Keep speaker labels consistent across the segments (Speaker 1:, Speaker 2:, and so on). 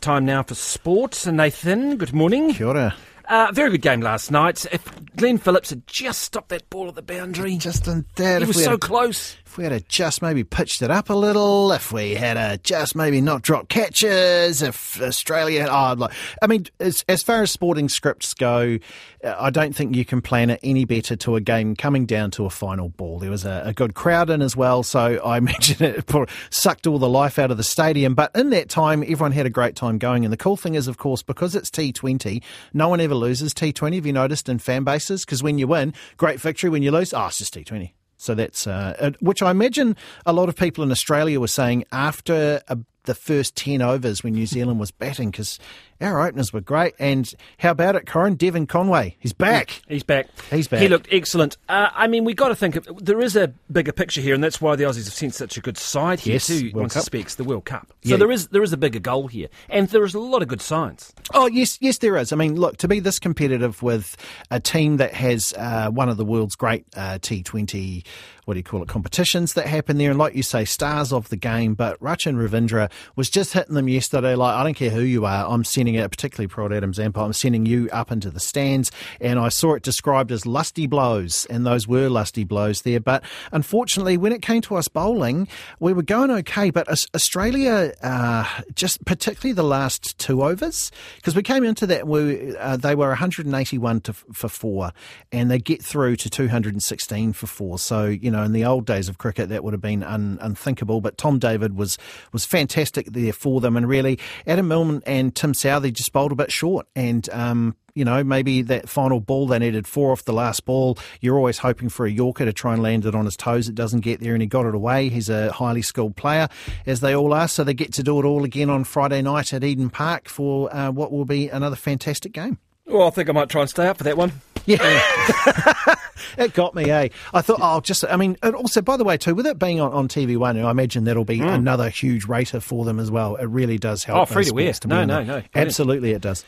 Speaker 1: Time now for sport. Nathan, good morning.
Speaker 2: Kia ora.
Speaker 1: Uh, very good game last night. If Glenn Phillips had just stopped that ball at the boundary,
Speaker 2: Just in that,
Speaker 1: he
Speaker 2: if
Speaker 1: was
Speaker 2: we,
Speaker 1: so
Speaker 2: had,
Speaker 1: close.
Speaker 2: if we had a just maybe pitched it up a little, if we had a just maybe not drop catches, if Australia, oh, like, I mean, as, as far as sporting scripts go, uh, I don't think you can plan it any better to a game coming down to a final ball. There was a, a good crowd in as well, so I imagine it sucked all the life out of the stadium. But in that time, everyone had a great time going. And the cool thing is, of course, because it's T20, no one ever loses T20. Have you noticed in fan bases? Because when you win, great victory. When you lose, oh, it's just T20. So that's uh, which I imagine a lot of people in Australia were saying after uh the first 10 overs when New Zealand was batting because our openers were great. And how about it, Corin? Devon Conway, he's back.
Speaker 1: He's back.
Speaker 2: He's back.
Speaker 1: He looked excellent. Uh, I mean, we've got to think of, there is a bigger picture here, and that's why the Aussies have sent such a good side here
Speaker 2: Yes,
Speaker 1: too.
Speaker 2: World
Speaker 1: One
Speaker 2: Cup.
Speaker 1: suspects the World Cup. So
Speaker 2: Yeah.
Speaker 1: there is there is a bigger goal here, and there is a lot of good signs.
Speaker 2: Oh yes, yes, there is. I mean, look, to be this competitive with a team that has uh, one of the world's great uh, T20, what do you call it, competitions that happen there, and like you say, stars of the game. But Rachin Ravindra was just hitting them yesterday. Like, I don't care who you are, I'm sending it, particularly Prod Adam Zampa, I'm sending you up into the stands, and I saw it described as lusty blows, and those were lusty blows there. But unfortunately, when it came to us bowling, we were going okay, but Australia, uh, just particularly the last two overs, because we came into that, we, uh, they were 181 to, for four, and they get through to 216 for four. So, you know, in the old days of cricket, that would have been un, unthinkable. But Tim David was, was fantastic there for them, and really, Adam Milne and Tim Southee just bowled a bit short, and um, you know, maybe that final ball they needed four off the last ball. You're always hoping for a Yorker to try and land it on his toes. It doesn't get there, and he got it away. He's a highly skilled player, as they all are. So they get to do it all again on Friday night at Eden Park for uh, what will be another fantastic game.
Speaker 1: Well, I think I might try and stay up for that one.
Speaker 2: Yeah. it got me, eh? I thought, oh, just, I mean, and also, by the way, too, with it being on, on TV1, I imagine that'll be another huge rater for them as well. It really does help.
Speaker 1: Oh, free to wear.
Speaker 2: sports be
Speaker 1: No, no, no.
Speaker 2: Absolutely, it does.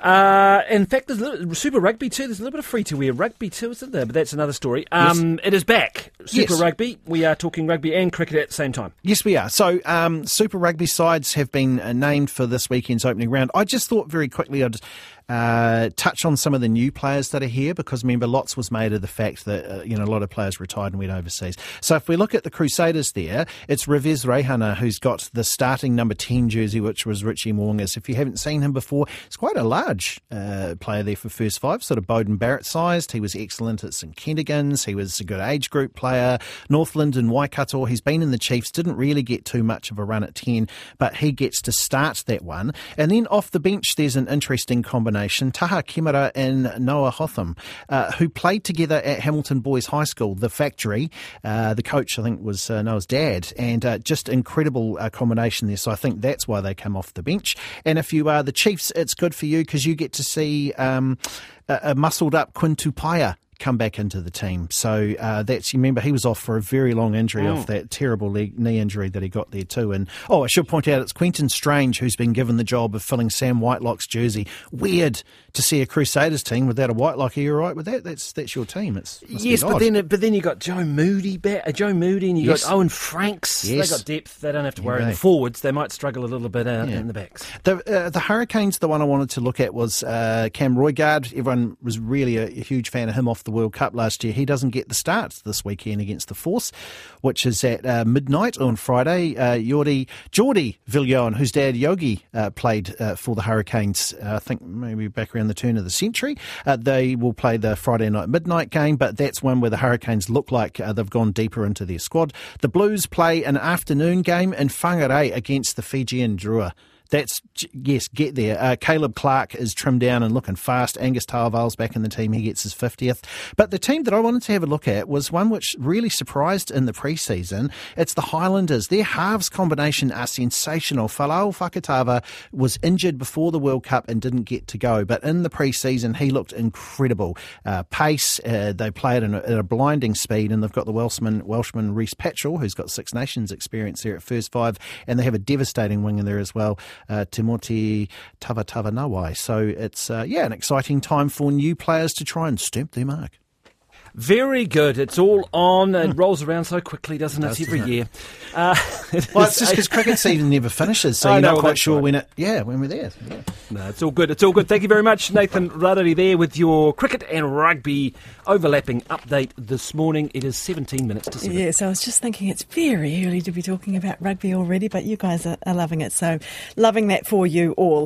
Speaker 1: Uh, in fact, there's a little, Super Rugby too. There's a little bit of free to wear rugby too, isn't there? But that's another story. Um, It is back. Super
Speaker 2: Yes.
Speaker 1: Rugby. We are talking rugby and cricket at the same time.
Speaker 2: Yes, we are. So, um, Super Rugby sides have been uh, named for this weekend's opening round. I just thought very quickly I'd uh, touch on some of the new players that are here because remember, lots was made of the fact that uh, you know a lot of players retired and went overseas. So, if we look at the Crusaders, there it's Rivez Reihana who's got the starting number ten jersey, which was Richie Mo'unga's. If you haven't seen him before, it's quite a large uh, player there for first five, sort of Beauden Barrett sized. He was excellent at St Kentigern's. He was a good age group player. Northland and Waikato. He's been in the Chiefs. Didn't really get too much of a run at ten, but he gets to start that one. And then off the bench, there's an interesting combination: Taha Kemara and Noah Hotham, uh, who played together at Hamilton Boys High School, the factory. Uh, the coach, I think, was uh, Noah's dad, and uh, just incredible uh, combination there. So I think that's why they come off the bench. And if you are the Chiefs, it's good for you because you get to see um, a, a muscled up Quinn Tupaia come back into the team. So uh, that's you remember he was off for a very long injury off that terrible leg, knee injury that he got there too. And oh, I should point out it's Quinten Strange who's been given the job of filling Sam Whitelock's jersey. Weird to see a Crusaders team without a Whitelock. Are you all right with that? That's that's your team. It's
Speaker 1: yes, but then but then you got Joe Moody back, uh, Joe Moody, and you
Speaker 2: Yes.
Speaker 1: got Owen Franks.
Speaker 2: Yes.
Speaker 1: They got depth. They don't have to
Speaker 2: Yeah,
Speaker 1: worry. in the forwards, they might struggle a little bit uh,
Speaker 2: Yeah.
Speaker 1: in the backs.
Speaker 2: The uh, the Hurricanes, the one I wanted to look at was uh, Cam Roigard. Everyone was really a, a huge fan of him off the World Cup last year. He doesn't get the start this weekend against the Force, which is at uh, midnight on Friday. Uh, Jordi, Viljoen, whose dad Joggie uh, played uh, for the Hurricanes, uh, I think maybe back around the turn of the century. Uh, they will play the Friday night midnight game, but that's one where the Hurricanes look like they've gone deeper into their squad. The Blues play an afternoon game in Whangarei against the Fijian Drua. That's yes, get there. Uh, Caleb Clarke is trimmed down and looking fast. Angus Ta'avao's back in the team; he gets his fiftieth. But the team that I wanted to have a look at was one which really surprised in the preseason. It's the Highlanders. Their halves combination are sensational. Folau Fakatava was injured before the World Cup and didn't get to go, but in the preseason he looked incredible. Uh, pace, uh, they play at, an, at a blinding speed, and they've got the Welshman Welshman Rhys Patchell, who's got Six Nations experience there at first five, and they have a devastating wing in there as well uh, Timoti Tavatavanawai. So it's, uh, yeah, an exciting time for new players to try and stamp their mark.
Speaker 1: Very good. It's all on. and rolls around so quickly, doesn't it?
Speaker 2: does,
Speaker 1: Every
Speaker 2: doesn't it?
Speaker 1: year. Uh, it
Speaker 2: Well, it's just because cricket season never finishes, so
Speaker 1: I
Speaker 2: you're
Speaker 1: know,
Speaker 2: not quite sure
Speaker 1: right.
Speaker 2: when it. Yeah, when we're there. Yeah.
Speaker 1: No, it's all good. It's all good. Thank you very much, Nathan Rarere, there with your cricket and rugby overlapping update this morning. It is 17 minutes to 7.
Speaker 3: Yes, I was just thinking it's very early to be talking about rugby already, but you guys are, are loving it. So, loving that for you all.